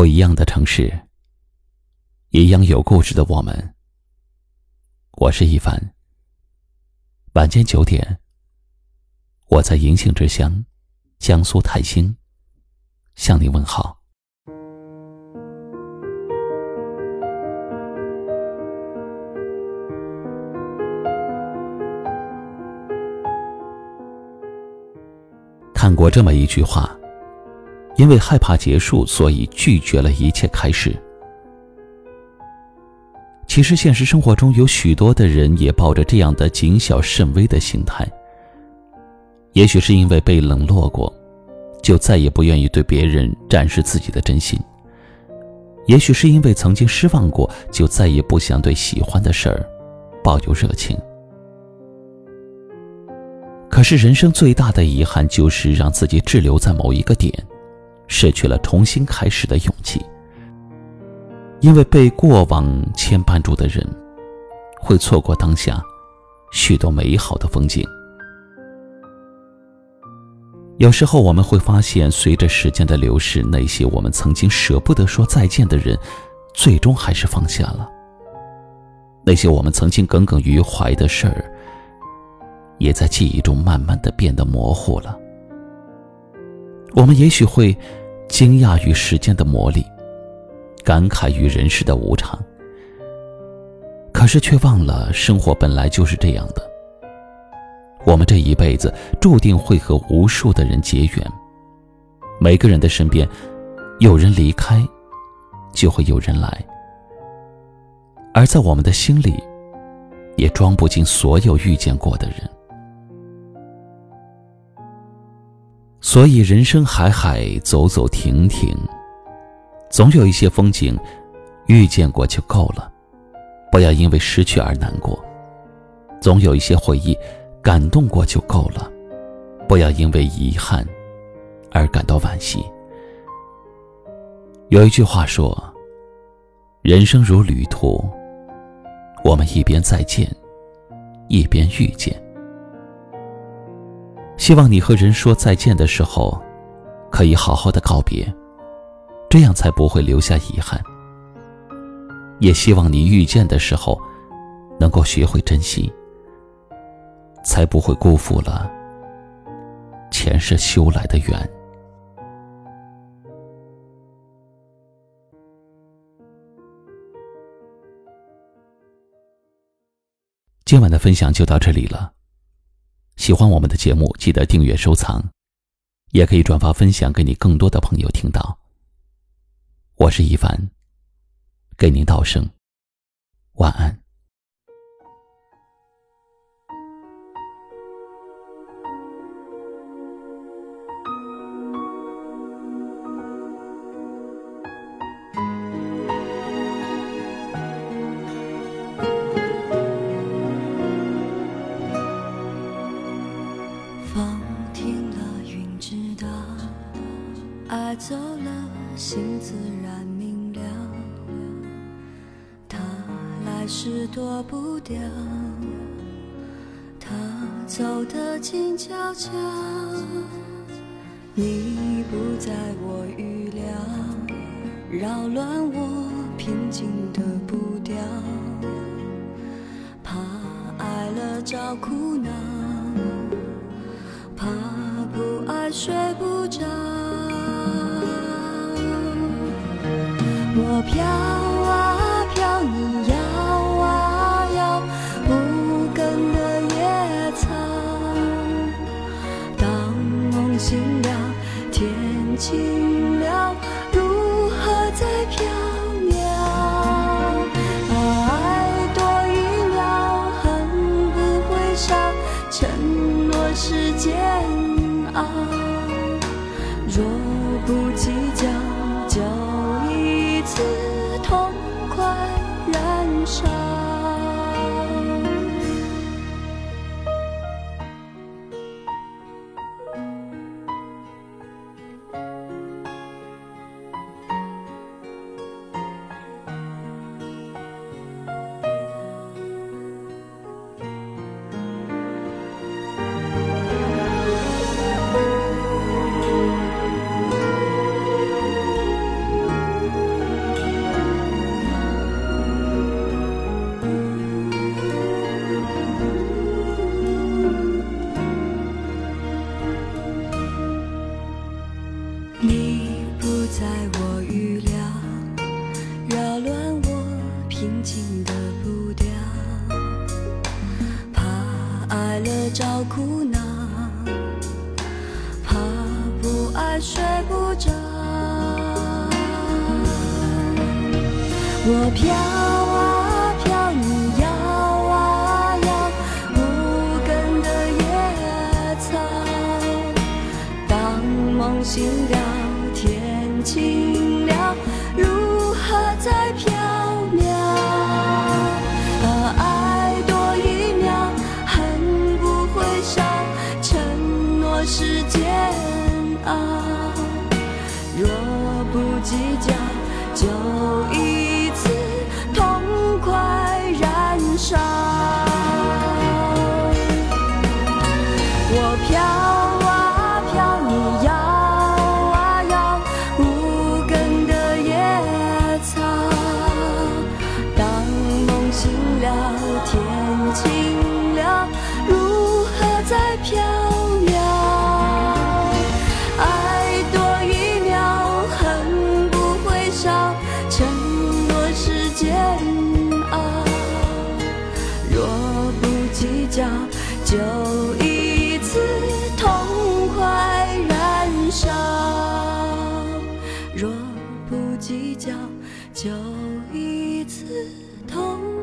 不一样的城市，一样有故事的我们。我是一凡。晚间九点，我在银杏之乡，江苏泰兴，向你问好。看过这么一句话。因为害怕结束，所以拒绝了一切开始。其实，现实生活中有许多的人也抱着这样的谨小慎微的心态。也许是因为被冷落过，就再也不愿意对别人展示自己的真心；也许是因为曾经失望过，就再也不想对喜欢的事儿抱有热情。可是，人生最大的遗憾就是让自己滞留在某一个点。失去了重新开始的勇气，因为被过往牵绊住的人，会错过当下许多美好的风景。有时候我们会发现，随着时间的流逝，那些我们曾经舍不得说再见的人，最终还是放下了；那些我们曾经耿耿于怀的事儿，也在记忆中慢慢的变得模糊了。我们也许会。惊讶于时间的魔力，感慨于人世的无常，可是却忘了生活本来就是这样的。我们这一辈子注定会和无数的人结缘，每个人的身边，有人离开，就会有人来，而在我们的心里，也装不进所有遇见过的人。所以，人生海海，走走停停，总有一些风景，遇见过就够了，不要因为失去而难过；总有一些回忆，感动过就够了，不要因为遗憾而感到惋惜。有一句话说：“人生如旅途，我们一边再见，一边遇见。”希望你和人说再见的时候，可以好好的告别，这样才不会留下遗憾。也希望你遇见的时候，能够学会珍惜，才不会辜负了前世修来的缘。今晚的分享就到这里了。喜欢我们的节目，记得订阅收藏，也可以转发分享给你更多的朋友听到。我是一凡，给您道声晚安。风停了，云知道；爱走了，心自然明了。他来时躲不掉，他走得静悄悄。你不在我预料，扰乱我平静的步调。怕爱了找苦恼，睡不睡不着我飘啊飘你摇啊摇无根的野草当梦醒了天晴了。了，天晴了，如何再飘渺？爱多一秒，恨不会少，承诺是煎熬。若不计较，就一次痛快燃烧；若不计较，就一次痛。